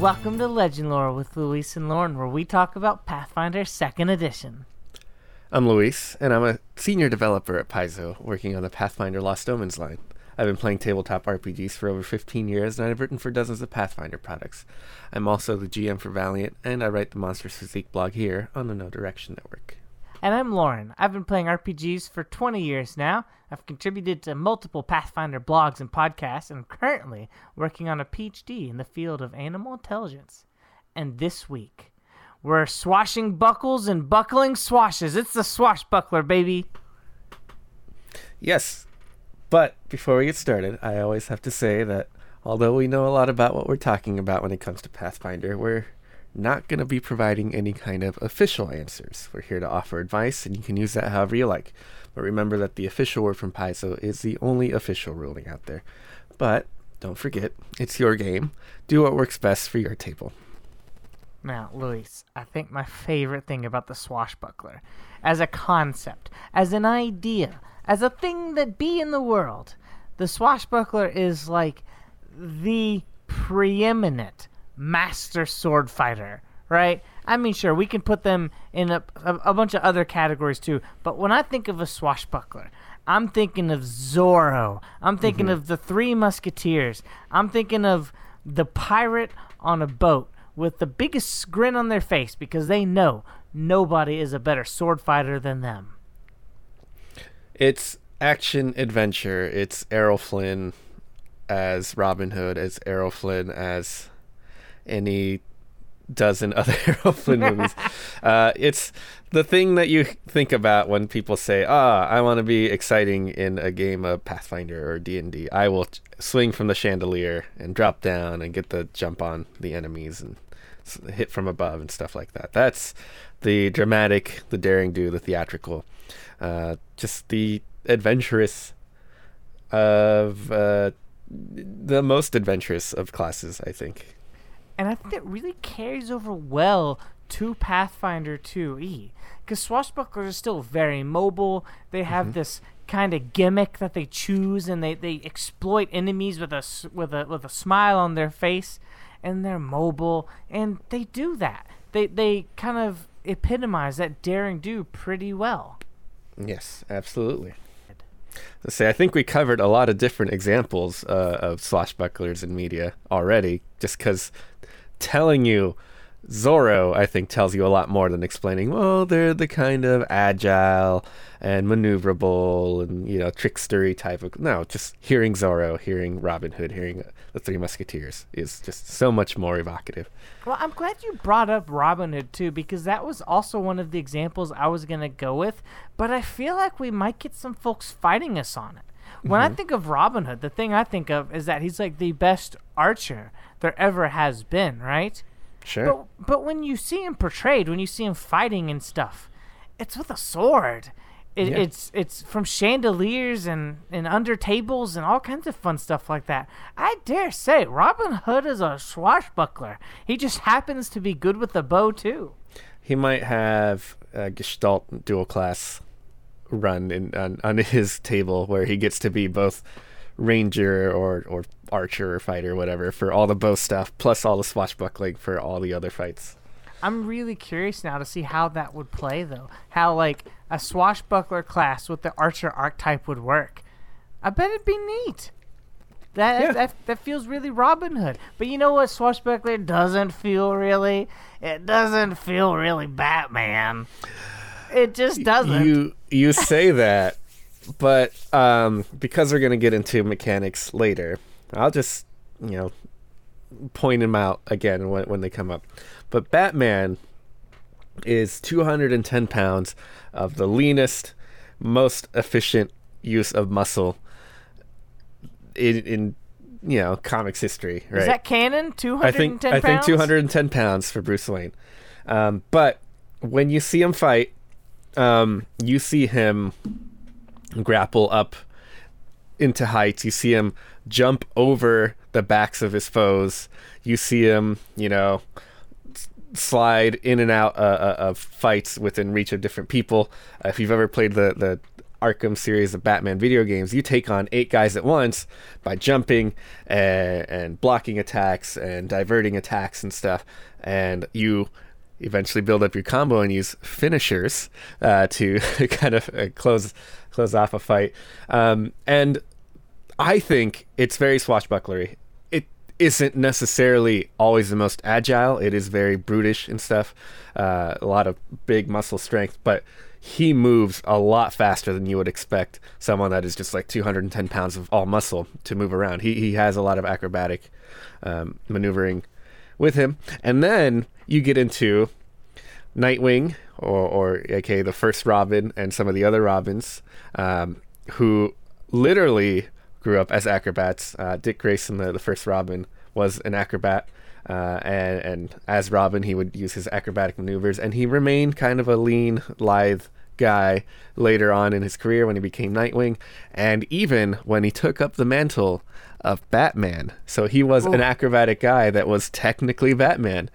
welcome to Legend Lore with Luis and Lauren, where we talk about Pathfinder 2nd Edition. I'm Luis, and I'm a senior developer at Paizo, working on the Pathfinder Lost Omens line. I've been playing tabletop RPGs for over 15 years, and I've written for dozens of Pathfinder products. I'm also the GM for Valiant, and I write the Monsters Physique blog here on the No Direction Network. And I'm Lauren. I've been playing RPGs for 20 years now. I've contributed to multiple Pathfinder blogs and podcasts, and I'm currently working on a PhD in the field of animal intelligence. And this week, we're swashing buckles and buckling swashes. It's the swashbuckler, baby. Yes, but before we get started, I always have to say that although we know a lot about what we're talking about when it comes to Pathfinder, we're not going to be providing any kind of official answers. We're here to offer advice, and you can use that however you like. But remember that the official word from Paizo is the only official ruling out there. But don't forget, it's your game. Do what works best for your table. Now, Luis, I think my favorite thing about the swashbuckler, as a concept, as an idea, as a thing that be in the world, the swashbuckler is like the preeminent master sword fighter, right? I mean, sure, we can put them in a, a, a, bunch of other categories too, but when I think of a swashbuckler, I'm thinking of Zorro. I'm thinking mm-hmm. of the Three Musketeers. I'm thinking of the pirate on a boat with the biggest grin on their face because they know nobody is a better sword fighter than them. It's action adventure. It's Errol Flynn as Robin Hood, as Errol Flynn as any dozen other Flynn movies. Uh, it's the thing that you think about when people say, "Ah, I want to be exciting in a game of Pathfinder or D and D. I will swing from the chandelier and drop down and get the jump on the enemies and hit from above and stuff like that." That's the dramatic, the daring do, the theatrical, uh, just the adventurous of uh, the most adventurous of classes, I think and I think that really carries over well to Pathfinder 2e because swashbucklers are still very mobile. They have mm-hmm. this kind of gimmick that they choose, and they, they exploit enemies with a with a with a smile on their face, and they're mobile, and they do that. They they kind of epitomize that daring do pretty well. Yes, absolutely. Let's say I think we covered a lot of different examples uh, of swashbucklers in media already, just because telling you Zorro, I think, tells you a lot more than explaining, well, they're the kind of agile and maneuverable and, you know, trickstery type of. No, just hearing Zorro, hearing Robin Hood, hearing the Three Musketeers is just so much more evocative. Well, I'm glad you brought up Robin Hood, too, because that was also one of the examples I was going to go with, but I feel like we might get some folks fighting us on it. When mm-hmm. I think of Robin Hood, the thing I think of is that he's like the best archer there ever has been, right? Sure. But but when you see him portrayed, when you see him fighting and stuff, it's with a sword. It, yeah. It's it's from chandeliers and, and under tables and all kinds of fun stuff like that. I dare say Robin Hood is a swashbuckler. He just happens to be good with the bow too. He might have a Gestalt dual class run in on, on his table where he gets to be both ranger or or archer or fighter, or whatever, for all the bow stuff, plus all the swashbuckling for all the other fights. I'm really curious now to see how that would play, though. How like a swashbuckler class with the archer archetype would work. I bet it'd be neat. That, yeah. that that feels really Robin Hood. But you know what swashbuckler doesn't feel really? It doesn't feel really Batman. It just doesn't. You you say that, but um, because we're gonna get into mechanics later, I'll just you know point them out again when when they come up. But Batman is 210 pounds of the leanest, most efficient use of muscle in, in you know comics history. Right? Is that canon? 210 I think pounds? I think 210 pounds for Bruce Wayne. Um, but when you see him fight, um, you see him grapple up into heights. You see him jump over the backs of his foes. You see him, you know, slide in and out uh, uh, of fights within reach of different people. Uh, if you've ever played the the Arkham series of Batman video games, you take on eight guys at once by jumping and, and blocking attacks and diverting attacks and stuff, and you eventually build up your combo and use finishers uh, to kind of uh, close close off a fight. Um, and I think it's very swashbucklery. It isn't necessarily always the most agile. It is very brutish and stuff. Uh, a lot of big muscle strength, but he moves a lot faster than you would expect someone that is just like 210 pounds of all muscle to move around. He he has a lot of acrobatic um, maneuvering with him, and then you get into Nightwing or or aka the first Robin and some of the other Robins um, who literally grew up as acrobats. Uh, Dick Grayson, the, the first Robin, was an acrobat. Uh, and, and as Robin, he would use his acrobatic maneuvers, and he remained kind of a lean, lithe guy later on in his career when he became Nightwing, and even when he took up the mantle of Batman. So he was an acrobatic guy that was technically Batman.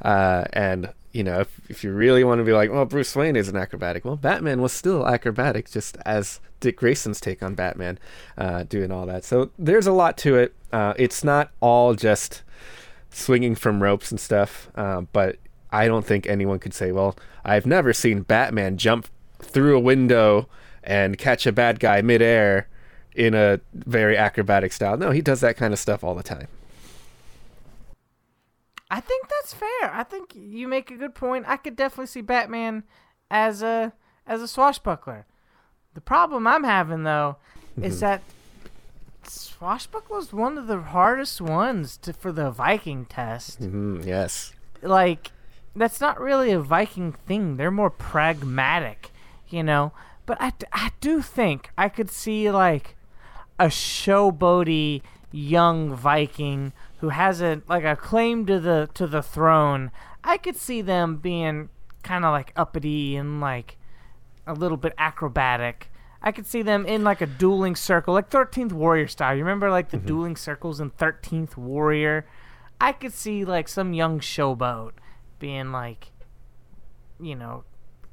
Uh, and you know, if, if you really want to be like, well, Bruce Wayne is an acrobatic, well, Batman was still acrobatic, just as Dick Grayson's take on Batman, uh, doing all that. So there's a lot to it. Uh, it's not all just swinging from ropes and stuff, uh, but I don't think anyone could say, well, I've never seen Batman jump through a window and catch a bad guy midair in a very acrobatic style. No, he does that kind of stuff all the time. I think that's fair. I think you make a good point. I could definitely see Batman as a as a swashbuckler. The problem I'm having though is mm-hmm. that swashbuckler is one of the hardest ones to for the Viking test. Mm-hmm, yes. Like that's not really a Viking thing. They're more pragmatic, you know. But I, I do think I could see like a showboaty young Viking who has a like a claim to the to the throne, I could see them being kind of like uppity and like a little bit acrobatic. I could see them in like a dueling circle, like 13th Warrior style. You remember like the mm-hmm. dueling circles in 13th Warrior? I could see like some young showboat being like, you know,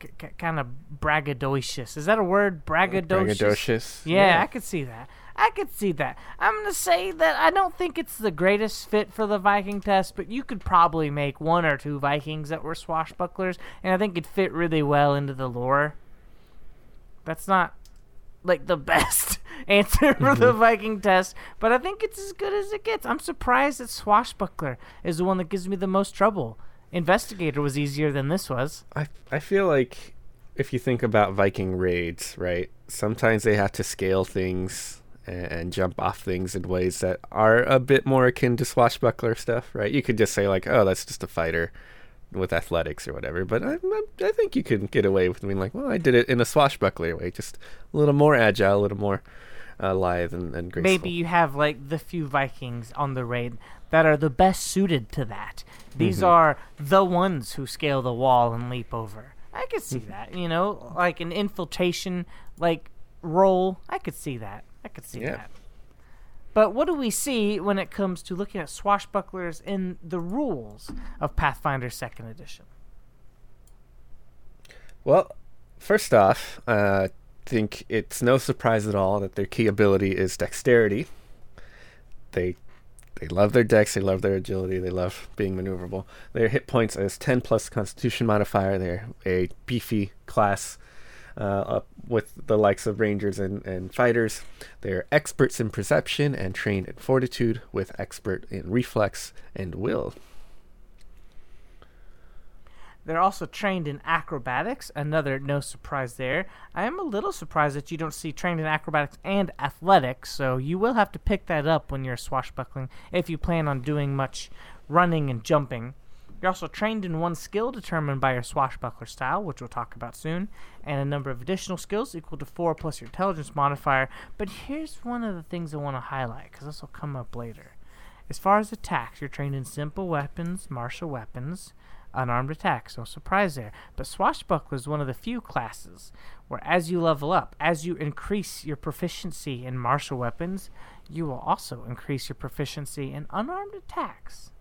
c- kind of braggadocious. Is that a word? Braggadocious. Braggadocious. Yeah, yeah, I could see that. I could see that. I'm going to say that I don't think it's the greatest fit for the Viking test, but you could probably make one or two Vikings that were swashbucklers, and I think it'd fit really well into the lore. That's not like the best answer for mm-hmm. the Viking test, but I think it's as good as it gets. I'm surprised that swashbuckler is the one that gives me the most trouble. Investigator was easier than this was. I I feel like if you think about Viking raids, right? Sometimes they have to scale things and, and, jump off things in ways that are a bit more akin to swashbuckler stuff, right? You could just say like, "Oh, that's just a fighter with athletics or whatever," but I, I think you can get away with being like, "Well, I did it in a swashbuckler way, just a little more agile, a little more uh, lithe and, and graceful." Maybe you have like the few Vikings on the raid that are the best suited to that. These mm-hmm. are the ones who scale the wall and leap over. I could see mm-hmm. that, you know, like an infiltration like role. I could see that. I could see yeah. that. But what do we see when it comes to looking at swashbucklers in the rules of Pathfinder Second Edition? Well, first off, I uh, think it's no surprise at all that their key ability is dexterity. They they love their Dex. they love their agility, they love being maneuverable. Their hit points is 10 plus Constitution modifier. They're a beefy class uh, up with the likes of rangers and, and fighters. They're experts in perception and trained in fortitude, with expert in reflex and will. They're also trained in acrobatics. Another no surprise there. I am a little surprised that you don't see trained in acrobatics and athletics, so you will have to pick that up when you're swashbuckling if you plan on doing much running and jumping. You're also trained in one skill determined by your swashbuckler style, which we'll talk about soon, and a number of additional skills equal to 4 plus your intelligence modifier. But here's one of the things I want to highlight, because this will come up later. As far as attacks, you're trained in simple weapons, martial weapons, unarmed attacks, no surprise there. But Swashbuckler is one of the few classes where, as you level up, as you increase your proficiency in martial weapons, you will also increase your proficiency in unarmed attacks.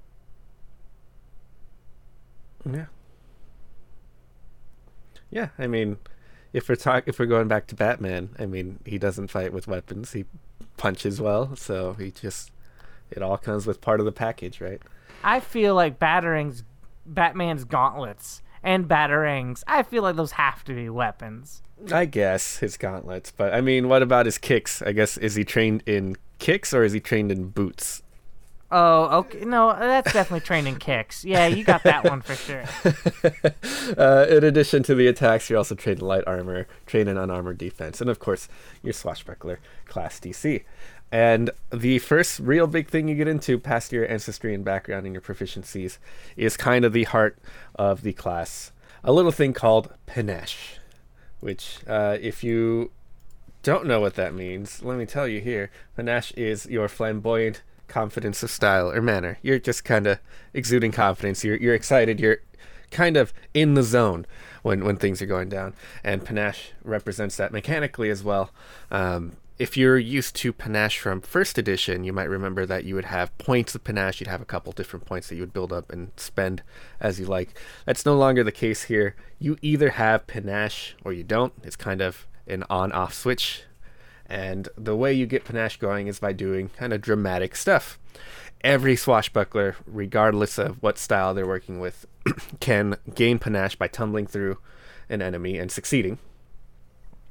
Yeah. Yeah, I mean, if we're talk if we're going back to Batman, I mean, he doesn't fight with weapons. He punches well, so he just it all comes with part of the package, right? I feel like Batarangs, Batman's gauntlets and Batarangs, I feel like those have to be weapons. I guess his gauntlets, but I mean, what about his kicks? I guess is he trained in kicks or is he trained in boots? Oh, okay. No, that's definitely training kicks. Yeah, you got that one for sure. uh, in addition to the attacks, you're also trained in light armor, trained in unarmored defense, and of course, your swashbuckler class DC. And the first real big thing you get into past your ancestry and background and your proficiencies is kind of the heart of the class. A little thing called panache, which, uh, if you don't know what that means, let me tell you here. Panache is your flamboyant confidence of style or manner. You're just kind of exuding confidence. You're you're excited. You're kind of in the zone when when things are going down. And panache represents that mechanically as well. Um, if you're used to panache from first edition, you might remember that you would have points of panache. You'd have a couple different points that you would build up and spend as you like. That's no longer the case here. You either have panache or you don't. It's kind of an on off switch and the way you get panache going is by doing kind of dramatic stuff. Every swashbuckler, regardless of what style they're working with, can gain panache by tumbling through an enemy and succeeding.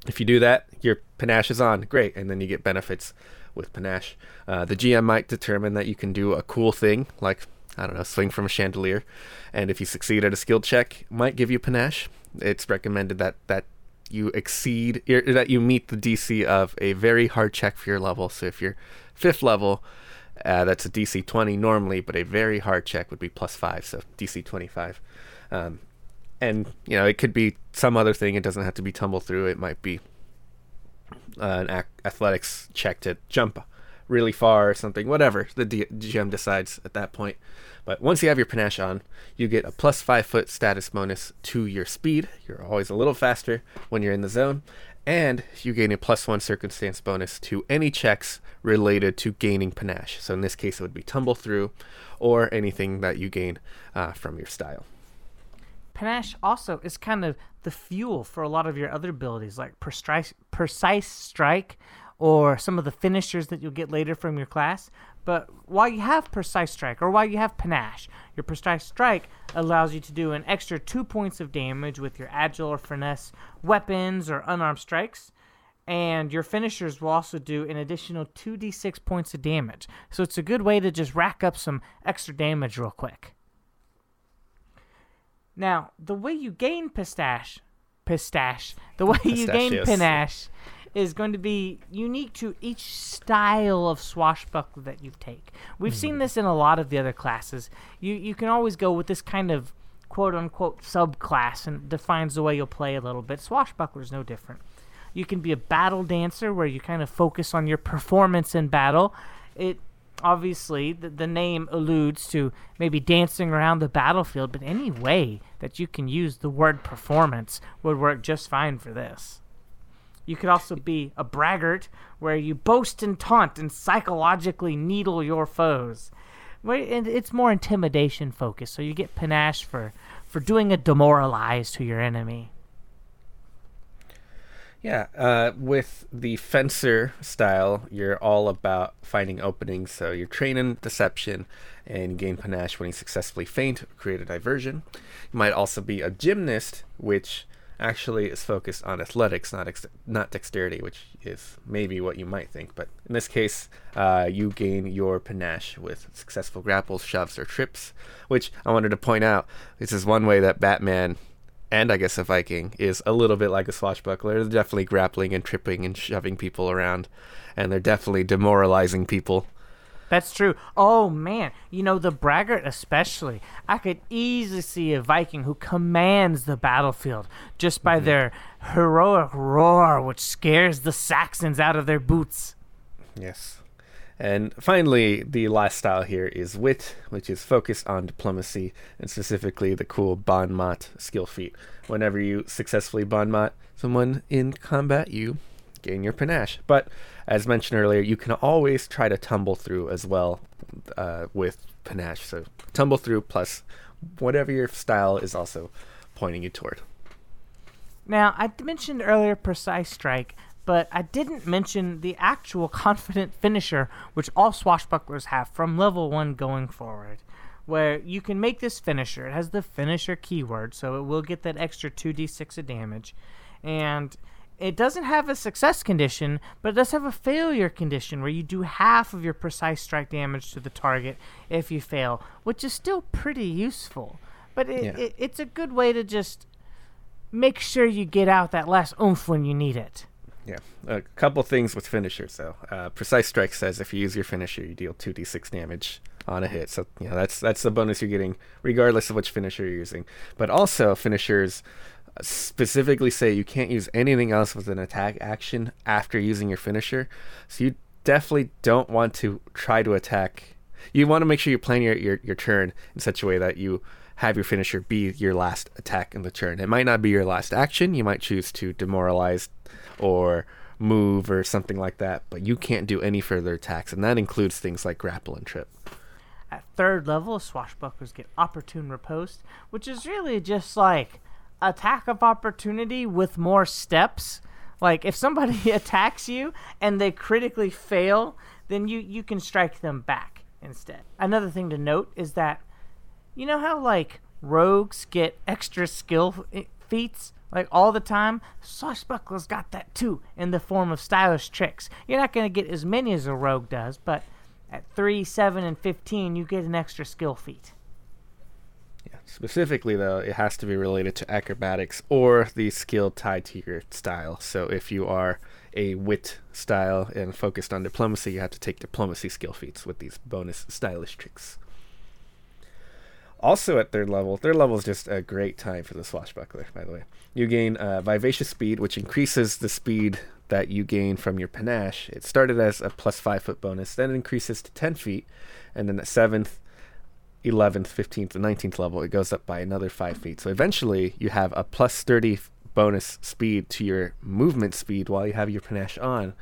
If you do that, your panache is on. Great. And then you get benefits with panache. Uh, the GM might determine that you can do a cool thing, like, I don't know, swing from a chandelier. And if you succeed at a skill check, might give you panache. It's recommended that that you exceed that you meet the DC of a very hard check for your level. So if you're fifth level, uh, that's a DC 20 normally, but a very hard check would be plus five, so DC 25. Um, and you know it could be some other thing. It doesn't have to be tumble through. It might be uh, an ac- athletics check to jump really far or something. Whatever the GM decides at that point. But once you have your panache on, you get a plus five foot status bonus to your speed. You're always a little faster when you're in the zone. And you gain a plus one circumstance bonus to any checks related to gaining panache. So in this case, it would be tumble through or anything that you gain uh, from your style. Panache also is kind of the fuel for a lot of your other abilities, like precise, precise strike or some of the finishers that you'll get later from your class. But while you have Precise Strike, or while you have Panache, your Precise Strike allows you to do an extra two points of damage with your Agile or Finesse weapons or unarmed strikes. And your finishers will also do an additional 2d6 points of damage. So it's a good way to just rack up some extra damage real quick. Now, the way you gain pistache, pistache, the way you gain panache is going to be unique to each style of swashbuckler that you take. We've mm. seen this in a lot of the other classes. You you can always go with this kind of quote unquote subclass and defines the way you'll play a little bit. Swashbuckler is no different. You can be a battle dancer where you kind of focus on your performance in battle. It obviously the, the name alludes to maybe dancing around the battlefield, but any way that you can use the word performance would work just fine for this. You could also be a braggart, where you boast and taunt and psychologically needle your foes. And it's more intimidation focused, so you get panache for, for doing a demoralize to your enemy. Yeah, uh, with the fencer style, you're all about finding openings. So you're training deception and gain panache when you successfully feint create a diversion. You might also be a gymnast, which actually is focused on athletics, not ex- not dexterity, which is maybe what you might think. But in this case, uh, you gain your panache with successful grapples, shoves, or trips. Which I wanted to point out. This is one way that Batman and I guess a Viking is a little bit like a swashbuckler. They're definitely grappling and tripping and shoving people around, and they're definitely demoralizing people that's true. Oh man, you know the braggart especially. I could easily see a Viking who commands the battlefield just by mm-hmm. their heroic roar, which scares the Saxons out of their boots. Yes. And finally, the last style here is wit, which is focused on diplomacy and specifically the cool bon mot skill feat. Whenever you successfully bon mot someone in combat, you gain your panache. But as mentioned earlier, you can always try to tumble through as well uh, with panache. So tumble through plus whatever your style is also pointing you toward. Now, I mentioned earlier Precise Strike, but I didn't mention the actual Confident Finisher, which all swashbucklers have from level 1 going forward. Where you can make this finisher. It has the finisher keyword, so it will get that extra 2d6 of damage. And it doesn't have a success condition, but it does have a failure condition where you do half of your precise strike damage to the target if you fail, which is still pretty useful. But it, Yeah. it, it's a good way to just make sure you get out that last oomph when you need it. Yeah, a couple things with finishers though. Uh, Precise Strike says if you use your finisher, you deal two d6 damage on a hit. So you know that's that's the bonus you're getting regardless of which finisher you're using. But also finishers specifically say you can't use anything else with an attack action after using your finisher. So you definitely don't want to try to attack. You want to make sure you plan your, your, your turn in such a way that you have your finisher be your last attack in the turn. It might not be your last action. You might choose to demoralize or move or something like that, but you can't do any further attacks, and that includes things like grapple and trip. At third level, swashbucklers get opportune riposte, which is really just like attack of opportunity with more steps. Like if somebody attacks you and they critically fail, then you you can strike them back instead. Another thing to note is that you know how like rogues get extra skill eh, feats like all the time? Swashbuckler's got that too in the form of stylish tricks. You're not going to get as many as a rogue does, but at 3, 7, and 15, you get an extra skill feat. Yeah. Specifically, though, it has to be related to acrobatics or the skill tied to your style. So if you are a wit style and focused on diplomacy, you have to take diplomacy skill feats with these bonus stylish tricks. Also at third level, third level is just a great time for the swashbuckler, by the way. You gain uh, vivacious speed, which increases the speed that you gain from your panache. It started as a plus five foot bonus, then increases to 10 feet, and then at seventh, 11th, 15th, and 19th level, it goes up by another 5 feet. So eventually, you have a plus 30 bonus speed to your movement speed while you have your panache on.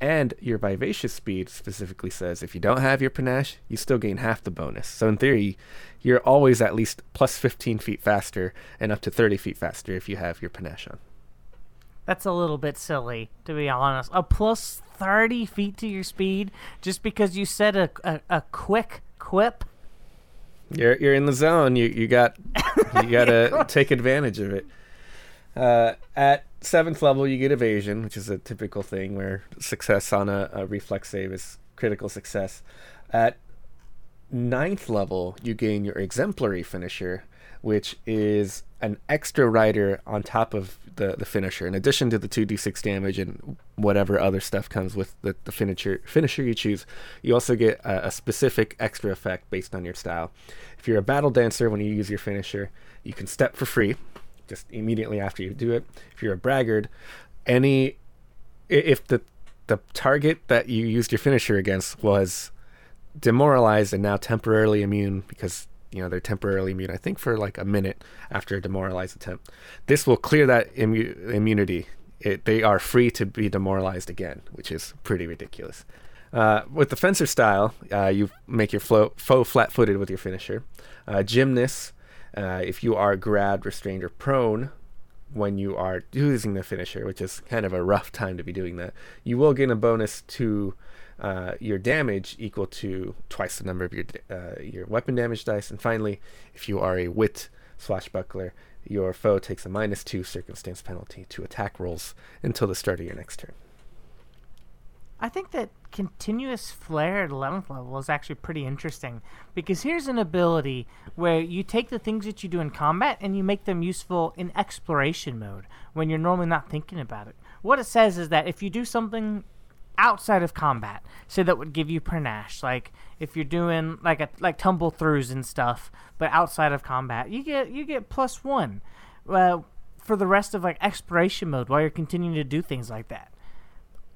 And your vivacious speed specifically says if you don't have your panache, you still gain half the bonus. So in theory, you're always at least plus 15 feet faster and up to 30 feet faster if you have your panache on. That's a little bit silly, to be honest. A plus 30 feet to your speed just because you said a, a, a quick quip? You're you're in the zone. You you got you gotta take advantage of it. Uh, at seventh level, you get evasion, which is a typical thing where success on a, a reflex save is critical success. At ninth level, you gain your exemplary finisher, which is an extra rider on top of the, the finisher. In addition to the 2d6 damage and whatever other stuff comes with the, the finisher, finisher you choose, you also get a, a specific extra effect based on your style. If you're a battle dancer, when you use your finisher, you can step for free just immediately after you do it. If you're a braggart, any if the the target that you used your finisher against was demoralized and now temporarily immune because you know they're temporarily immune i think for like a minute after a demoralized attempt. This will clear that immu- immunity. It, they are free to be demoralized again which is pretty ridiculous. Uh, with the fencer style uh, you make your flo- foe flat-footed with your finisher. Uh, gymnast uh, if you are grabbed restrained or prone when you are using the finisher, which is kind of a rough time to be doing that, you will gain a bonus to uh, your damage equal to twice the number of your uh, your weapon damage dice. And finally, if you are a wit swashbuckler, your foe takes a minus two circumstance penalty to attack rolls until the start of your next turn. I think that continuous flair at 11th level is actually pretty interesting because here's an ability where you take the things that you do in combat and you make them useful in exploration mode when you're normally not thinking about it. What it says is that if you do something outside of combat, say that would give you panache, like if you're doing like a like tumble throughs and stuff, but outside of combat, you get you get plus one uh, for the rest of like exploration mode while you're continuing to do things like that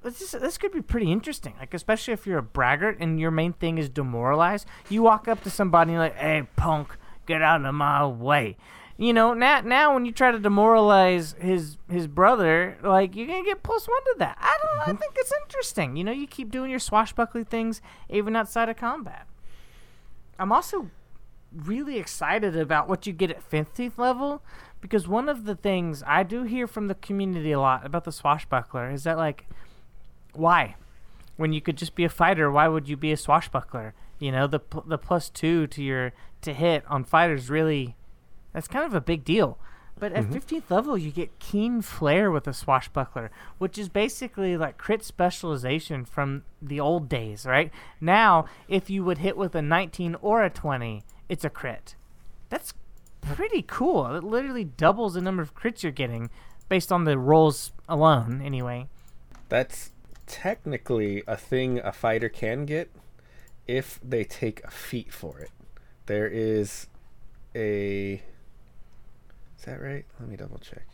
this this could be pretty interesting. Like especially if you're a braggart and your main thing is demoralize. You walk up to somebody and you're like, "Hey, punk, get out of my way." You know, now now when you try to demoralize his his brother, like you're gonna get plus one to that. I don't. know. I mm-hmm. think it's interesting. You know, you keep doing your swashbuckling things even outside of combat. I'm also really excited about what you get at 15th level because one of the things I do hear from the community a lot about the swashbuckler is that like why when you could just be a fighter why would you be a swashbuckler you know the the plus 2 to your to hit on fighters really that's kind of a big deal. But at mm-hmm. 15th level you get keen flair with a swashbuckler which is basically like crit specialization from the old days right? Now if you would hit with a 19 or a 20 it's a crit. That's pretty cool. It literally doubles the number of crits you're getting based on the rolls alone anyway. That's technically a thing a fighter can get if they take a feat for it. There is a. Is that right? Let me double check.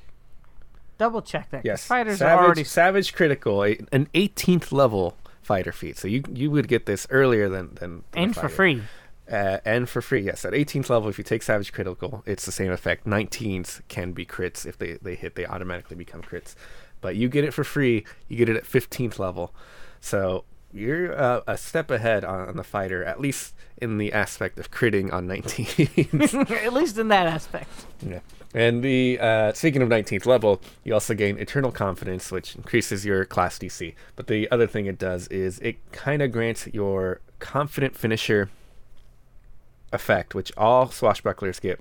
double check that. Yes, fighters Savage, are already Savage Critical, a, an 18th level fighter feat. So you you would get this earlier than than than and for free Uh, and for free, yes. At 18th level, if you take Savage Critical, it's the same effect. 19s can be crits. If they, they hit, they automatically become crits. But you get it for free. You get it at 15th level. So you're uh, a step ahead on, on the fighter, at least in the aspect of critting on 19s. at least in that aspect yeah. And the uh, speaking of 19th level, you also gain Eternal Confidence, which increases your class DC. But the other thing it does is it kind of grants your Confident Finisher effect, which all swashbucklers get,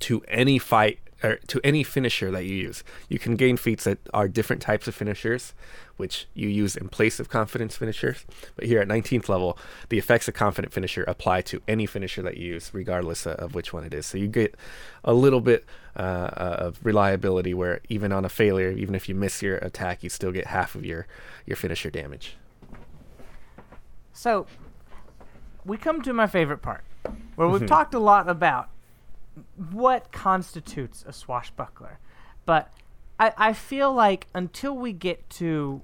to any fight or to any finisher that you use. You can gain feats that are different types of finishers, which you use in place of confidence finishers. But here at 19th level, the effects of confident finisher apply to any finisher that you use, regardless of, which one it is. So you get a little bit uh, uh, of reliability, where even on a failure, even if you miss your attack, you still get half of your your finisher damage. So, we come to my favorite part, where we've talked a lot about what constitutes a swashbuckler. But I, I feel like until we get to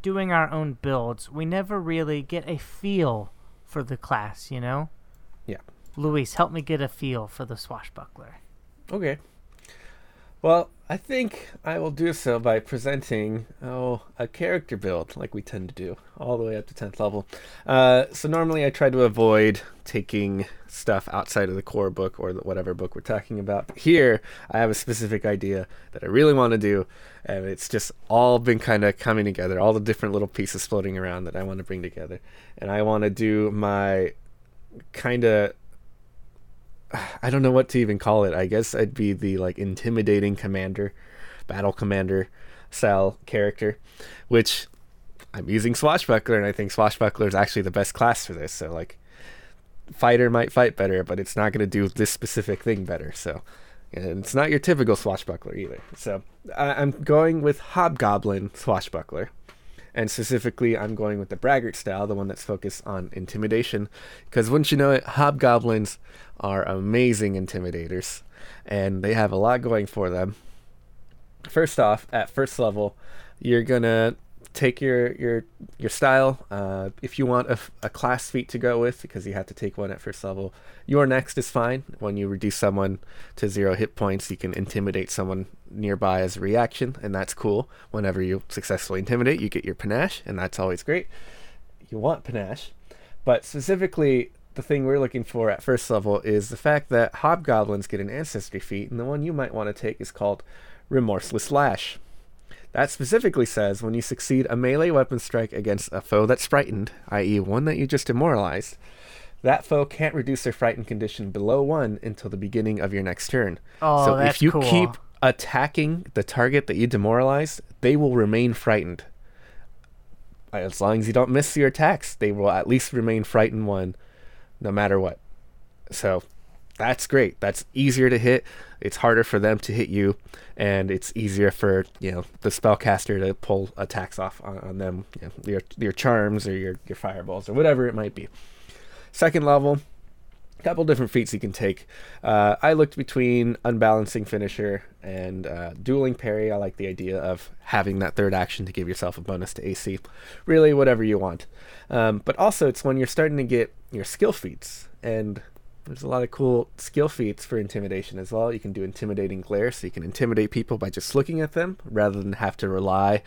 doing our own builds, we never really get a feel for the class, you know? Yeah. Luis, help me get a feel for the swashbuckler. Okay. Well, I think I will do so by presenting oh a character build like we tend to do all the way up to 10th level. Uh, so normally I try to avoid taking stuff outside of the core book or whatever book we're talking about. Here I have a specific idea that I really want to do, and it's just all been kind of coming together. All the different little pieces floating around that I want to bring together, and I want to do my kind of I don't know what to even call it. I guess I'd be the like intimidating commander, battle commander style character, which I'm using swashbuckler, and I think swashbuckler is actually the best class for this. So like, fighter might fight better, but it's not going to do this specific thing better. So, and it's not your typical swashbuckler either. So I- I'm going with hobgoblin swashbuckler. And specifically, I'm going with the braggart style, the one that's focused on intimidation. Because wouldn't you know it, hobgoblins are amazing intimidators, and they have a lot going for them. First off, at first level, you're gonna take your your your style. Uh, if you want a, a, class feat to go with, because you have to take one at first level, your next is fine. When you reduce someone to zero hit points, you can intimidate someone nearby as a reaction, and that's cool. Whenever you successfully intimidate, you get your panache, and that's always great. You want panache, but specifically. The thing we're looking for at first level is the fact that hobgoblins get an ancestry feat, and the one you might want to take is called Remorseless Lash. That specifically says when you succeed a melee weapon strike against a foe that's frightened, i.e., one that you just demoralized, that foe can't reduce their frightened condition below one until the beginning of your next turn. Oh, so that's if you cool. keep attacking the target that you demoralized, they will remain frightened. As long as you don't miss your attacks, they will at least remain frightened one, no matter what. So that's great. That's easier to hit. It's harder for them to hit you, and it's easier for you know the spellcaster to pull attacks off on, on them. You know, your your charms or your your fireballs or whatever it might be. Second level, couple different feats you can take. Uh, I looked between unbalancing finisher and uh, dueling parry. I like the idea of having that third action to give yourself a bonus to AC. Really, whatever you want. Um, but also, it's when you're starting to get your skill feats, and there's a lot of cool skill feats for intimidation as well. You can do intimidating glare, so you can intimidate people by just looking at them rather than have to rely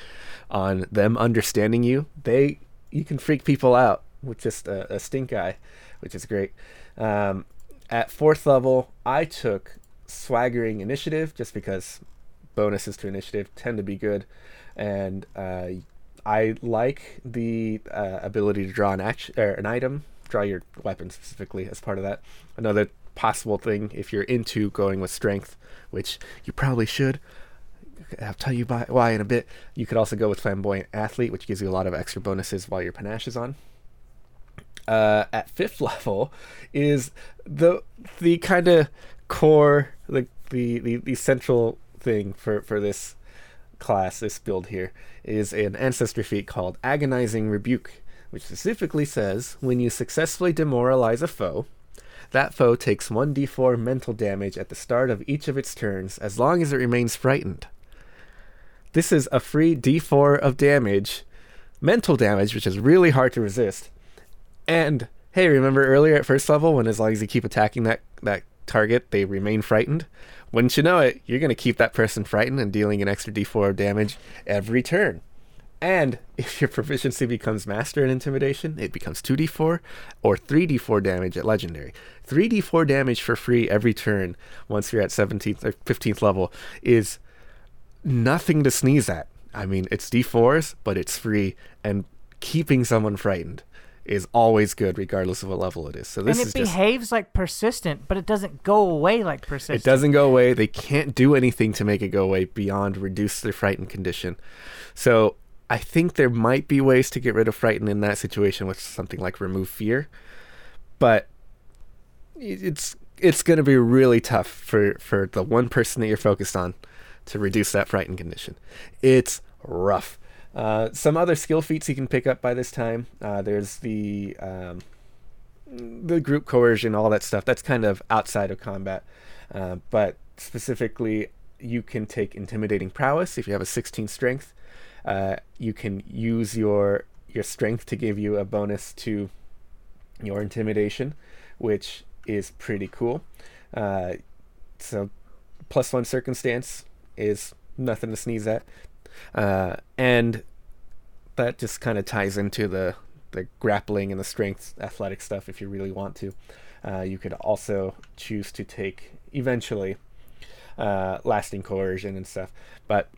on them understanding you. They you can freak people out with just a, a stink eye, which is great. Um, at fourth level, I took swaggering initiative just because bonuses to initiative tend to be good, and uh, I like the uh, ability to draw an action or an item, draw your weapon specifically as part of that. Another possible thing if you're into going with strength, which you probably should. I'll tell you why in a bit. You could also go with flamboyant athlete, which gives you a lot of extra bonuses while your panache is on. Uh, at fifth level is the the kind of core the, the the the central thing for for this class this build here is an ancestry feat called agonizing rebuke which specifically says when you successfully demoralize a foe that foe takes 1d4 mental damage at the start of each of its turns as long as it remains frightened. This is a free d4 of damage mental damage which is really hard to resist. And hey remember earlier at first level when as long as you keep attacking that that target they remain frightened? Wouldn't you know it, you're going to keep that person frightened and dealing an extra d4 of damage every turn. And if your proficiency becomes master in intimidation, it becomes 2d4 or 3d4 damage at legendary. 3d4 damage for free every turn once you're at 17th or 15th level is nothing to sneeze at. I mean, it's d4s, but it's free and keeping someone frightened is always good regardless of what level it is. So this and it behaves just, like persistent, but it doesn't go away like persistent. It doesn't go away. They can't do anything to make it go away beyond reduce their frightened condition. So I think there might be ways to get rid of frighten in that situation with something like remove fear, but it's it's going to be really tough for for the one person that you're focused on to reduce that frightened condition. It's rough. Uh, some other skill feats you can pick up by this time. Uh, there's the um, the group coercion, all that stuff. That's kind of outside of combat, uh, but specifically, you can take intimidating prowess if you have a 16 strength. Uh, you can use your your strength to give you a bonus to your intimidation, which is pretty cool. Uh, so, plus one circumstance is nothing to sneeze at. Uh, and that just kind of ties into the the grappling and the strength athletic stuff if you really want to. Uh, you could also choose to take eventually uh, lasting coercion and stuff. But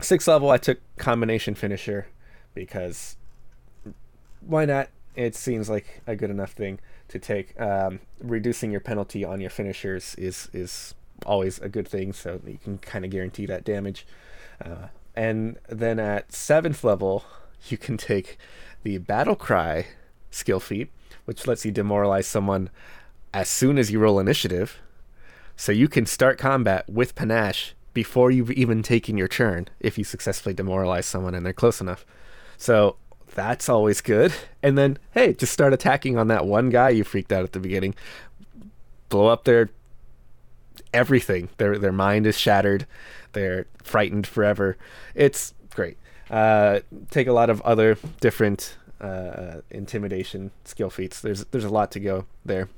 sixth level, I took combination finisher because why not? It seems like a good enough thing to take. Um, reducing your penalty on your finishers is is always a good thing, so you can kind of guarantee that damage. Uh, and then at seventh level, you can take the Battle Cry skill feat, which lets you demoralize someone as soon as you roll initiative. So you can start combat with Panache before you've even taken your turn if you successfully demoralize someone and they're close enough. So that's always good. And then, hey, just start attacking on that one guy you freaked out at the beginning. Blow up their everything. Their their mind is shattered. They're frightened forever. It's great. Uh, take a lot of other different uh, intimidation skill feats. There's there's a lot to go there.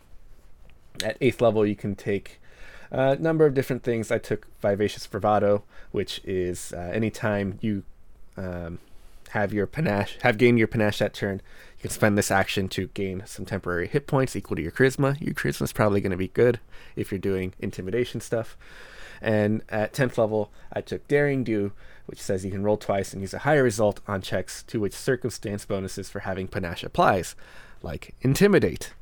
At eighth level, you can take a number of different things. I took Vivacious Bravado, which is uh, anytime you um, have your panache, have gained your panache that turn, you can spend this action to gain some temporary hit points equal to your charisma. Your charisma is probably going to be good if you're doing intimidation stuff. And at 10th level, I took Derring-Do, which says you can roll twice and use a higher result on checks to which circumstance bonuses for having panache applies, like Intimidate.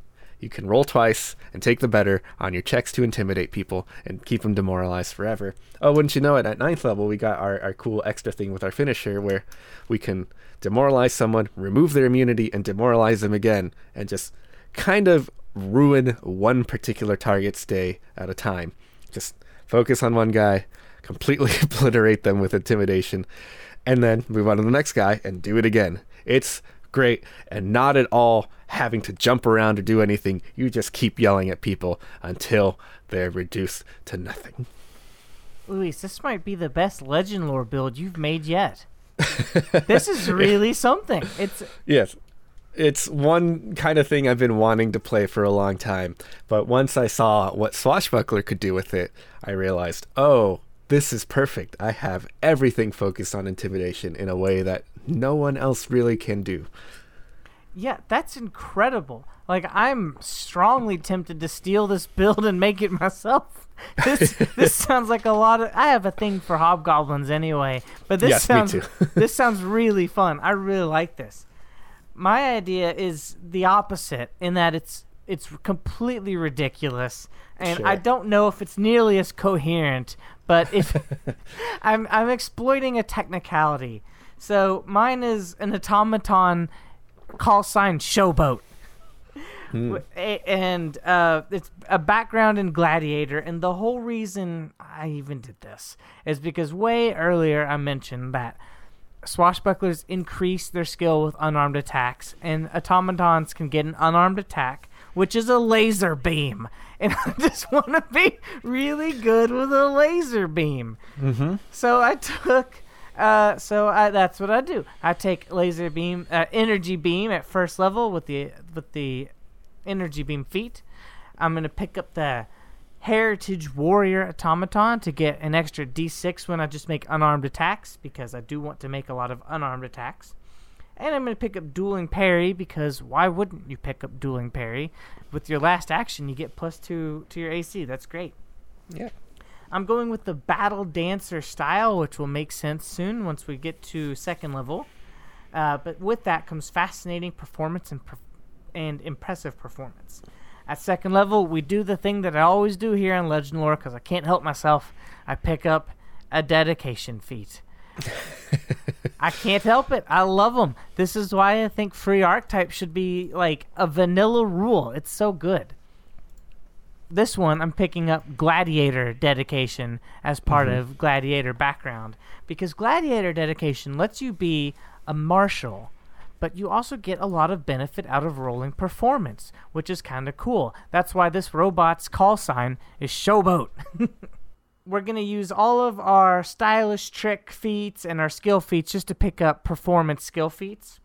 You can roll twice and take the better on your checks to intimidate people and keep them demoralized forever. Oh, wouldn't you know it? At ninth level, we got our, our cool extra thing with our finisher where we can demoralize someone, remove their immunity, and demoralize them again, and just kind of ruin one particular target's day at a time. Just focus on one guy, completely obliterate them with intimidation, and then move on to the next guy and do it again. It's great and not at all having to jump around or do anything. You just keep yelling at people until they're reduced to nothing. Luis, this might be the best legend lore build you've made yet. this is really something. It's yes. It's one kind of thing I've been wanting to play for a long time, but once I saw what Swashbuckler could do with it, I realized, oh, this is perfect. I have everything focused on intimidation in a way that no one else really can do. Yeah, that's incredible. Like I'm strongly tempted to steal this build and make it myself. This this sounds like a lot of. I have a thing for hobgoblins anyway, but this Yes, sounds this sounds really fun. I really like this. My idea is the opposite in that it's it's completely ridiculous, and I don't know if it's nearly as coherent. But if I'm I'm exploiting a technicality, so mine is an automaton call sign showboat. A- and uh, it's a background in Gladiator, and the whole reason I even did this is because way earlier I mentioned that swashbucklers increase their skill with unarmed attacks, and automatons can get an unarmed attack, which is a laser beam. And I just want to be really good with a laser beam. Mm-hmm. So I took. Uh, so I, that's what I do. I take laser beam, uh, energy beam at first level with the with the energy beam feat. I'm gonna pick up the heritage warrior automaton to get an extra D6 when I just make unarmed attacks because I do want to make a lot of unarmed attacks. And I'm gonna pick up dueling parry because why wouldn't you pick up dueling parry? With your last action, you get plus two to your AC. That's great. Yeah. I'm going with the battle dancer style, which will make sense soon once we get to second level. Uh, but with that comes fascinating performance and perf- and impressive performance. At second level, we do the thing that I always do here in Legend Lore because I can't help myself. I pick up a dedication feat. I can't help it. I love them. This is why I think free archetype should be like a vanilla rule. It's so good this one I'm picking up Gladiator dedication as part mm-hmm. of Gladiator background because Gladiator dedication lets you be a marshal, but you also get a lot of benefit out of rolling performance, which is kind of cool. That's why this robot's call sign is Showboat. We're going to use all of our stylish trick feats and our skill feats just to pick up performance skill feats.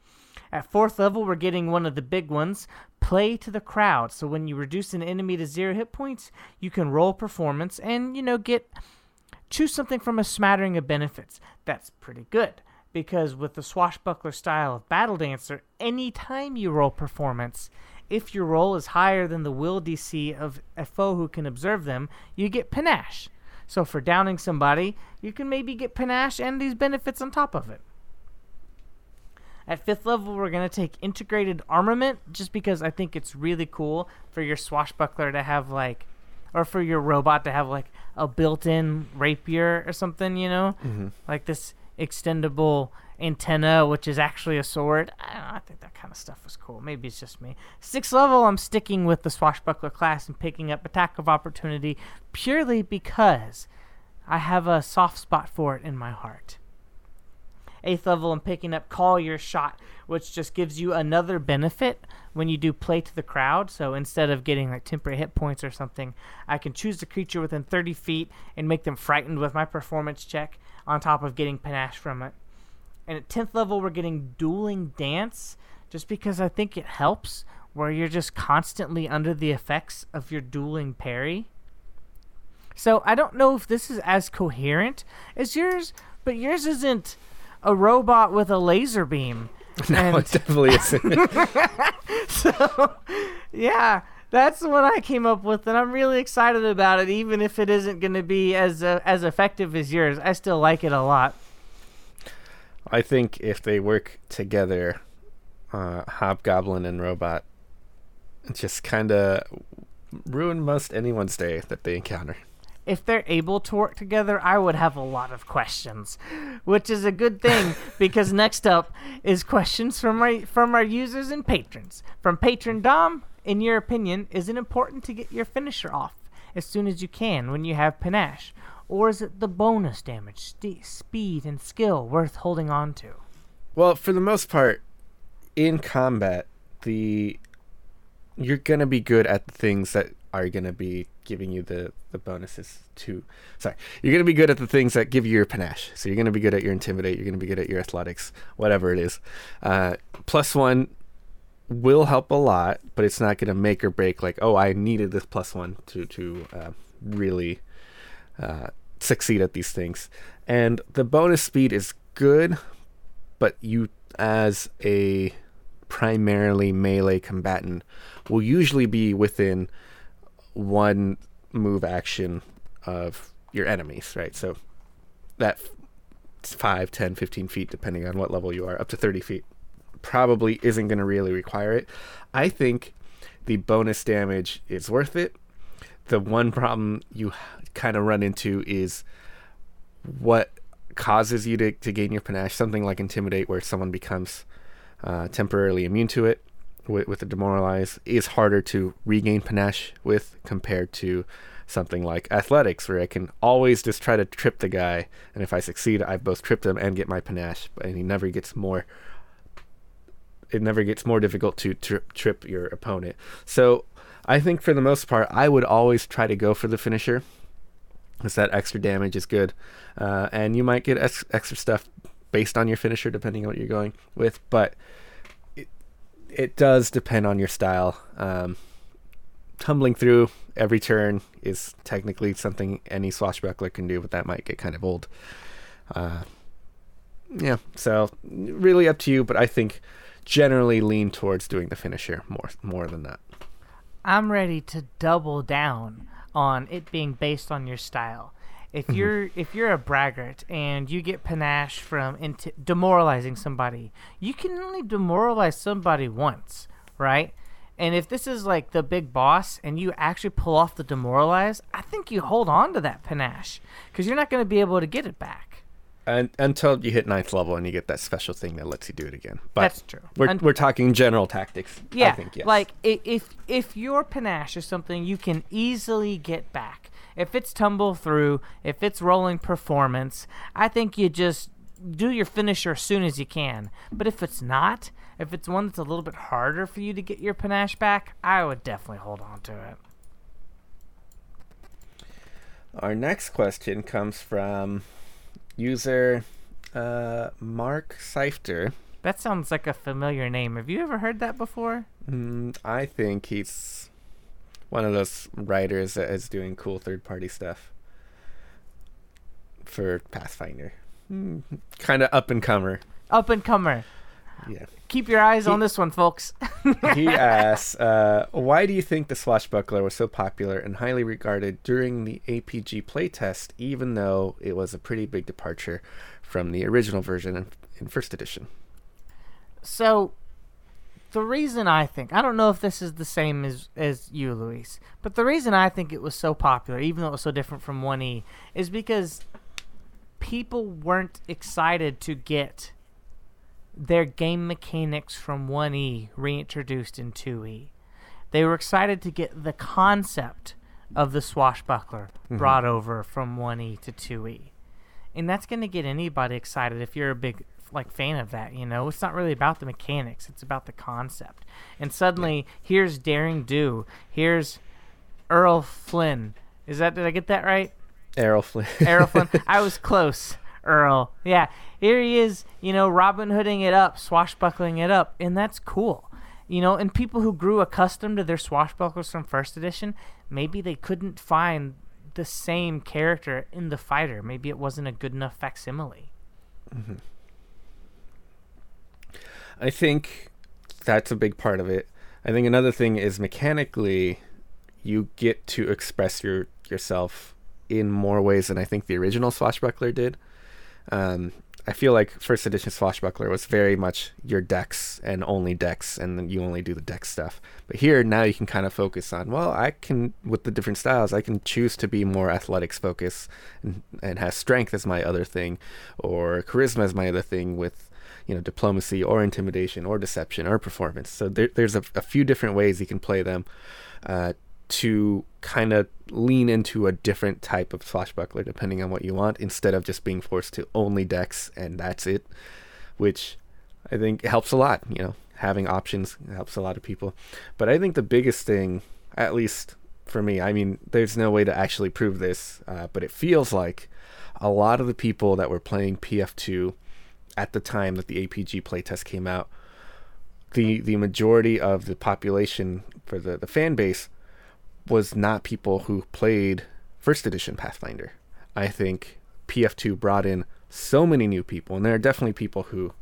At fourth level, we're getting one of the big ones play to the crowd. So when you reduce an enemy to zero hit points, you can roll performance and, you know, get choose something from a smattering of benefits. That's pretty good because with the swashbuckler style of Battle Dancer, anytime you roll performance, if your roll is higher than the will DC of a foe who can observe them, you get panache. So for downing somebody, you can maybe get panache and these benefits on top of it. At fifth level, we're going to take integrated armament just because I think it's really cool for your swashbuckler to have, like, or for your robot to have, like, a built in rapier or something, you know? Mm-hmm. Like this extendable antenna, which is actually a sword. I, know, I think that kind of stuff was cool. Maybe it's just me. Sixth level, I'm sticking with the swashbuckler class and picking up attack of opportunity purely because I have a soft spot for it in my heart. Eighth level, I'm picking up Call Your Shot, which just gives you another benefit when you do play to the crowd. So instead of getting like temporary hit points or something, I can choose the creature within 30 feet and make them frightened with my performance check on top of getting panache from it. And at 10th level, we're getting Dueling Dance just because I think it helps where you're just constantly under the effects of your dueling parry. So I don't know if this is as coherent as yours, but yours isn't a robot with a laser beam. No, And- it definitely isn't. so yeah that's what i came up with and i'm really excited about it even if it isn't going to be as uh, as effective as yours i still like it a lot I think if they work together, uh, Hobgoblin and Robot just kind of ruin most anyone's day that they encounter. if they're able to work together i would have a lot of questions which is a good thing because next up is questions from our from our users and patrons from patron dom in your opinion is it important to get your finisher off as soon as you can when you have panache or is it the bonus damage st- speed and skill worth holding on to Well, for the most part, in combat, the you're gonna be good at the things that are gonna be giving you the the bonuses to. Sorry, you're gonna be good at the things that give you your panache. So you're gonna be good at your intimidate. You're gonna be good at your athletics, whatever it is. Uh, plus one will help a lot, but it's not gonna make or break. Like, oh, I needed this plus one to to uh, really uh, succeed at these things. And the bonus speed is good, but you as a primarily melee combatant will usually be within one move action of your enemies, right? So that 5, 10, 15 feet, depending on what level you are, up to 30 feet, probably isn't going to really require it. I think the bonus damage is worth it. The one problem you kind of run into is what causes you to, to gain your panache. Something like Intimidate, where someone becomes uh, temporarily immune to it with, with the Demoralize, is harder to regain panache with compared to something like athletics, where I can always just try to trip the guy, and if I succeed, I both trip him and get my panache, and he never gets more. It never gets more difficult to trip, trip your opponent. So I think for the most part, I would always try to go for the finisher, because that extra damage is good, uh, and you might get ex- extra stuff based on your finisher depending on what you're going with, but it, it does depend on your style. Um, tumbling through every turn is technically something any swashbuckler can do, but that might get kind of old. Uh, yeah, so really up to you, but I think generally lean towards doing the finisher more more than that. I'm ready to double down on it being based on your style. If Mhm. you're if you're a braggart and you get panache from inti- demoralizing somebody, you can only demoralize somebody once, right? And if this is like the big boss and you actually pull off the demoralize, I think you hold on to that panache because you're not going to be able to get it back. And until you hit ninth level and you get that special thing that lets you do it again. But That's true. We're, Un- we're talking general tactics. Yeah, I think, yes. like if if your panache is something you can easily get back, if it's tumble through, if it's rolling performance, I think you just do your finisher as soon as you can. But if it's not, if it's one that's a little bit harder for you to get your panache back, I would definitely hold on to it. Our next question comes from user uh, Mark Seifter. That sounds like a familiar name. Have you ever heard that before? Mm, I think he's one of those writers that is doing cool third party stuff for Pathfinder. Mm, kind of up and comer. Up and comer. Yeah. Keep your eyes He- on this one, folks. he asks, uh, why do you think the swashbuckler was so popular and highly regarded during the APG playtest, even though it was a pretty big departure from the original version in, in first edition? So, the reason I think I don't know if this is the same as as you, Luis, but the reason I think it was so popular, even though it was so different from One E, is because people weren't excited to get their game mechanics from One E reintroduced in Two E. They were excited to get the concept of the swashbuckler mm-hmm. brought over from One E to Two E, and that's going to get anybody excited if you're a big like fan of that you know it's not really about the mechanics it's about the concept and suddenly here's derring-do here's earl flynn is that did i get that right Errol Flynn. Errol Flynn. I was close. Earl. Yeah. Here he is, you know, Robin Hooding it up, swashbuckling it up, and that's cool. You know, and people who grew accustomed to their swashbucklers from first edition, maybe they couldn't find the same character in the fighter. Maybe it wasn't a good enough facsimile. Mm-hmm. I think that's a big part of it. I think another thing is mechanically, you get to express your yourself in more ways than I think the original Swashbuckler did. Um, I feel like first edition Swashbuckler was very much your Dex and only Dex, and you only do the Dex stuff. But here now you can kind of focus on well, I can with the different styles, I can choose to be more athletics focused and and have strength as my other thing, or charisma as my other thing with you know diplomacy or intimidation or deception or performance. So there, there's a, a few different ways you can play them uh, to kind of lean into a different type of swashbuckler depending on what you want instead of just being forced to only Dex and that's it, which I think helps a lot. You know, having options helps a lot of people. But I think the biggest thing, at least for me, I mean, there's no way to actually prove this, uh, but it feels like a lot of the people that were playing PF2 at the time that the APG playtest came out, the the majority of the population for the, the fan base was not people who played first edition Pathfinder. I think PF2 brought in so many new people, and there are definitely people who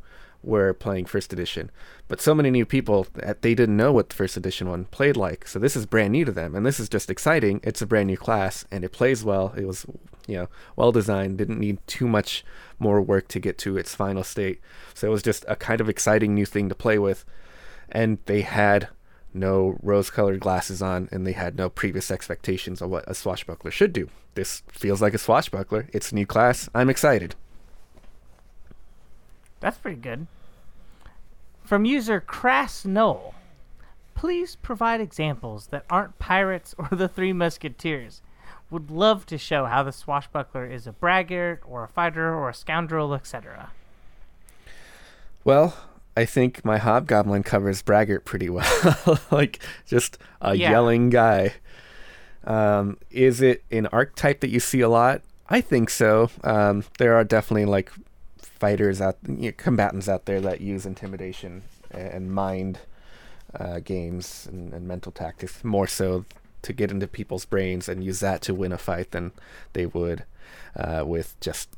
were playing first edition. But so many new people that they didn't know what the first edition one played like. So this is brand new to them, and this is just exciting. It's a brand new class, and it plays well. It was, you know, well designed. Didn't need too much more work to get to its final state. So it was just a kind of exciting new thing to play with, and they had no rose-colored glasses on, and they had no previous expectations of what a swashbuckler should do. This feels like a swashbuckler. It's a new class. I'm excited. That's pretty good. From user Crass Knoll, please provide examples that aren't pirates or the Three Musketeers. Would love to show how the swashbuckler is a braggart or a fighter or a scoundrel, etc. Well, I think my hobgoblin covers braggart pretty well. like just a Yeah. yelling guy. Um, is it an archetype that you see a lot? I think so. Um, there are definitely like fighters out, you know, combatants out there that use intimidation and mind uh, games and, and mental tactics more so to get into people's brains and use that to win a fight than they would uh, with just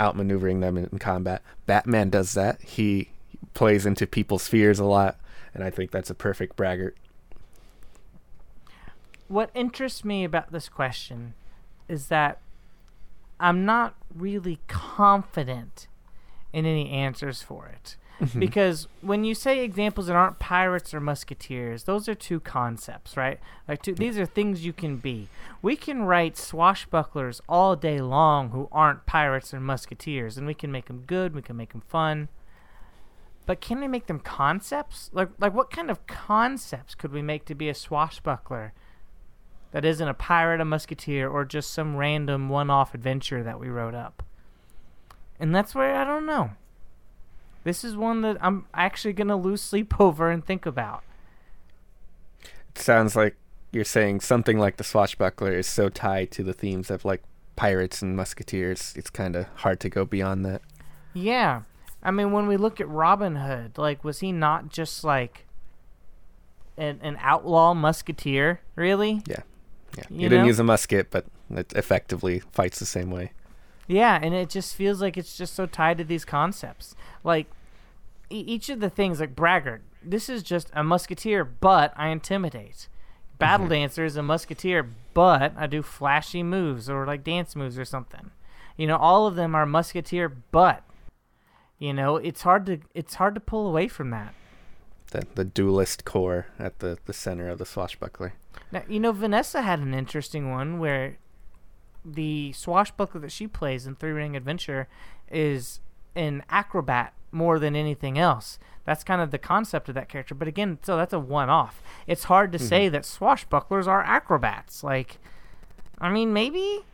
outmaneuvering them in, in combat. Batman does that. He plays into people's fears a lot, and I think that's a perfect braggart. What interests me about this question is that I'm not really confident in any answers for it. Mm-hmm. Because when you say examples that aren't pirates or musketeers, those are two concepts, right? Like two, these are things you can be. We can write swashbucklers all day long who aren't pirates or musketeers, and we can make them good, we can make them fun. But can we make them concepts? Like, like what kind of concepts could we make to be a swashbuckler that isn't a pirate, a musketeer, or just some random one-off adventure that we wrote up? And that's where I don't know. This is one that I'm actually gonna lose sleep over and think about. It sounds like you're saying something like the swashbuckler is so tied to the themes of like pirates and musketeers. It's kind of hard to go beyond that. Yeah. I mean, when we look at Robin Hood, like, was he not just like an, an outlaw musketeer, really? Yeah. Yeah. You he didn't know? use a musket, but it effectively fights the same way. Yeah, and it just feels like it's just so tied to these concepts. Like e- each of the things, like braggart, this is just a musketeer, but I intimidate. Mm-hmm. Battle dancer is a musketeer, but I do flashy moves or like dance moves or something. You know, all of them are musketeer, but you know, it's hard to it's hard to pull away from that. The the duelist core at the the center of the swashbuckler. Now, you know, Vanessa had an interesting one where the swashbuckler that she plays in Three Ring Adventure is an acrobat more than anything else. That's kind of the concept of that character. But again, so that's a one off. It's hard to say mm-hmm. that swashbucklers are acrobats. Like, I mean, maybe,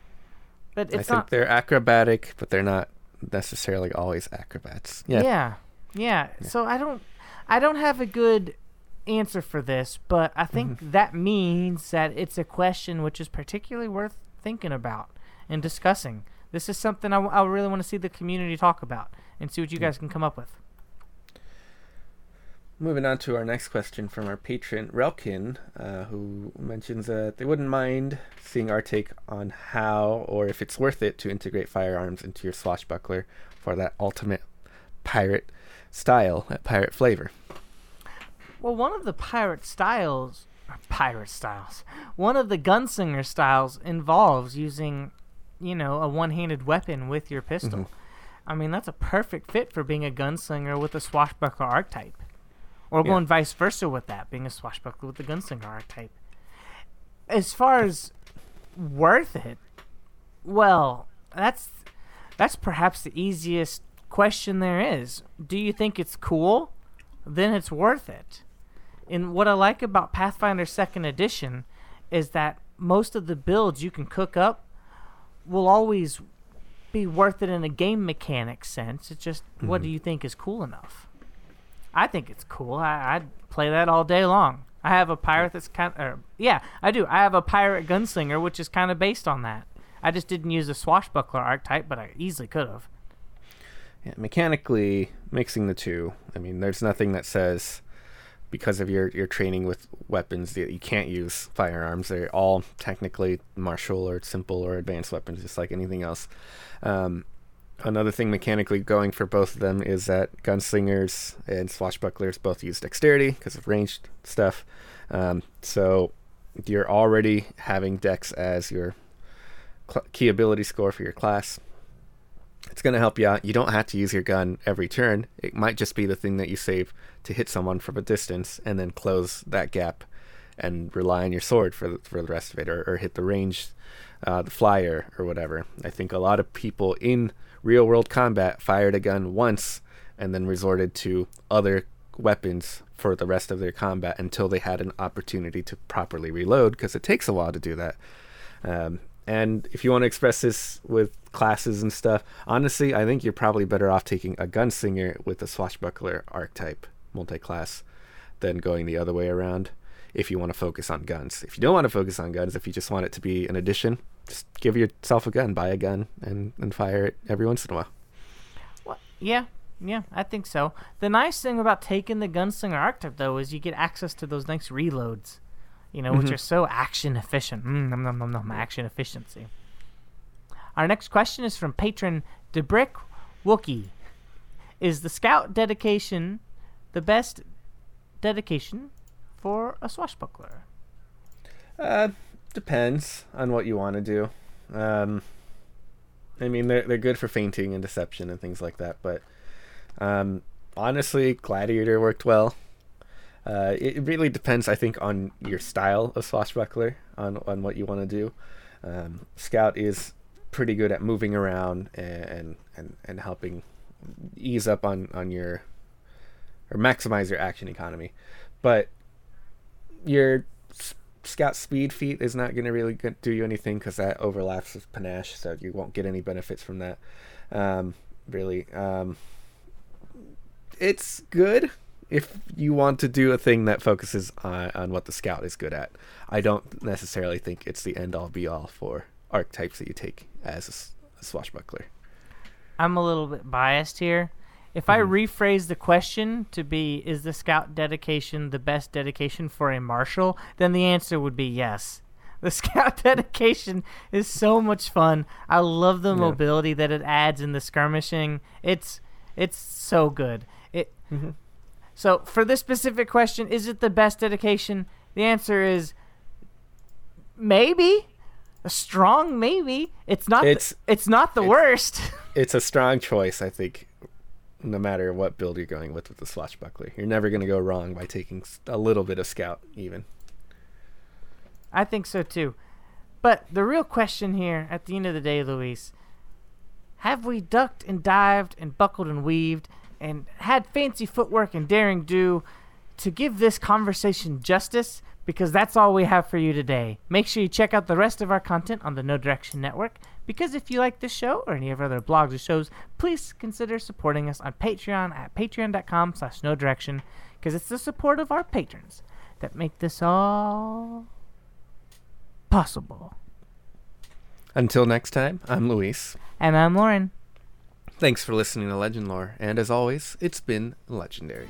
but it's I think not. they're acrobatic, but they're not necessarily always acrobats. Yeah. Yeah. yeah. So I don't I don't have a good answer for this, but I think Mm-hmm. that means that it's a question which is particularly worth thinking about and discussing. This is something I, w- I really want to see the community talk about and see what you guys can come up with. Moving on to our next question from our patron Relkin, uh, who mentions that they wouldn't mind seeing our take on how or if it's worth it to integrate firearms into your swashbuckler for that ultimate pirate style, that pirate flavor. Well, one of the pirate styles, or pirate styles, one of the gunslinger styles involves using, you know, a one-handed weapon with your pistol. I mean, that's a perfect fit for being a gunslinger with a swashbuckler archetype, or Yeah. going vice versa with that, being a swashbuckler with the gunslinger archetype. As far as worth it, well, that's that's perhaps the easiest question there is. Do you think it's cool? Then it's worth it. And what I like about Pathfinder Second Edition is that most of the builds you can cook up will always be worth it in a game mechanic sense. It's just what mm-hmm. do you think is cool enough? I think it's cool. I, I'd play that all day long. I have a pirate that's kind of, yeah, I do. I have a pirate gunslinger, which is kind of based on that. I just didn't use a swashbuckler archetype, but I easily could have. Yeah, mechanically mixing the two. I mean, there's nothing that says because of your your training with weapons that you can't use firearms. They're all technically martial or simple or advanced weapons, just like anything else. Um, another thing mechanically going for both of them is that gunslingers and swashbucklers both use dexterity because of ranged stuff. Um, so you're already having dex as your cl- key ability score for your class. It's going to help you out. You don't have to use your gun every turn. It might just be the thing that you save to hit someone from a distance and then close that gap and rely on your sword for the, for the rest of it or, or hit the range, uh, the flyer or whatever. I think a lot of people in real world combat fired a gun once and then resorted to other weapons for the rest of their combat until they had an opportunity to properly reload because it takes a while to do that. Um, and if you want to express this with classes and stuff, honestly, I think you're probably better off taking a gunslinger with a swashbuckler archetype multi-class than going the other way around if you want to focus on guns. If you don't want to focus on guns, if you just want it to be an addition, just give yourself a gun, buy a gun, and, and fire it every once in a while. Well, yeah, yeah, I think so. The nice thing about taking the gunslinger archetype, though, is you get access to those nice reloads, you know, which Mhm. are so action efficient. Mm, nom, nom, nom, nom, action efficiency. Our next question is from patron Debrick Wookie. Is the scout dedication the best dedication for a swashbuckler? Uh, depends on what you want to do. Um, I mean, they're they're good for feinting and deception and things like that. But um, honestly, gladiator worked well. Uh, it, it really depends, I think, on your style of swashbuckler, on on what you want to do. Um, Scout is pretty good at moving around and and and helping ease up on on your or maximize your action economy, but your scout speed feat is not going to really do you anything because that overlaps with panache, so you won't get any benefits from that. Um, really, um, it's good if you want to do a thing that focuses on, on what the scout is good at. I don't necessarily think it's the end all be all for archetypes that you take as a swashbuckler. I'm a little bit biased here. If I Mhm. rephrase the question to be, is the scout dedication the best dedication for a marshal? Then the answer would be yes. The scout dedication is so much fun. I love the Yeah. mobility that it adds in the skirmishing. It's it's so good. It Mm-hmm. so for this specific question, is it the best dedication? The answer is maybe. A strong maybe. It's not. It's- the, it's not the it's- worst. It's a strong choice, I think, no matter what build you're going with with the swashbuckler. You're never going to go wrong by taking a little bit of scout, even. I think so too. But the real question here, at the end of the day, Luis, have we ducked and dived and buckled and weaved and had fancy footwork and derring-do to give this conversation justice? Because that's all we have for you today. Make sure you check out the rest of our content on the No Direction Network. Because if you like this show or any of our other blogs or shows, please consider supporting us on Patreon at patreon.com slash no direction. Because it's the support of our patrons that make this all possible. Until next time, I'm Luis. And I'm Lauren. Thanks for listening to Legend Lore, and as always, it's been legendary.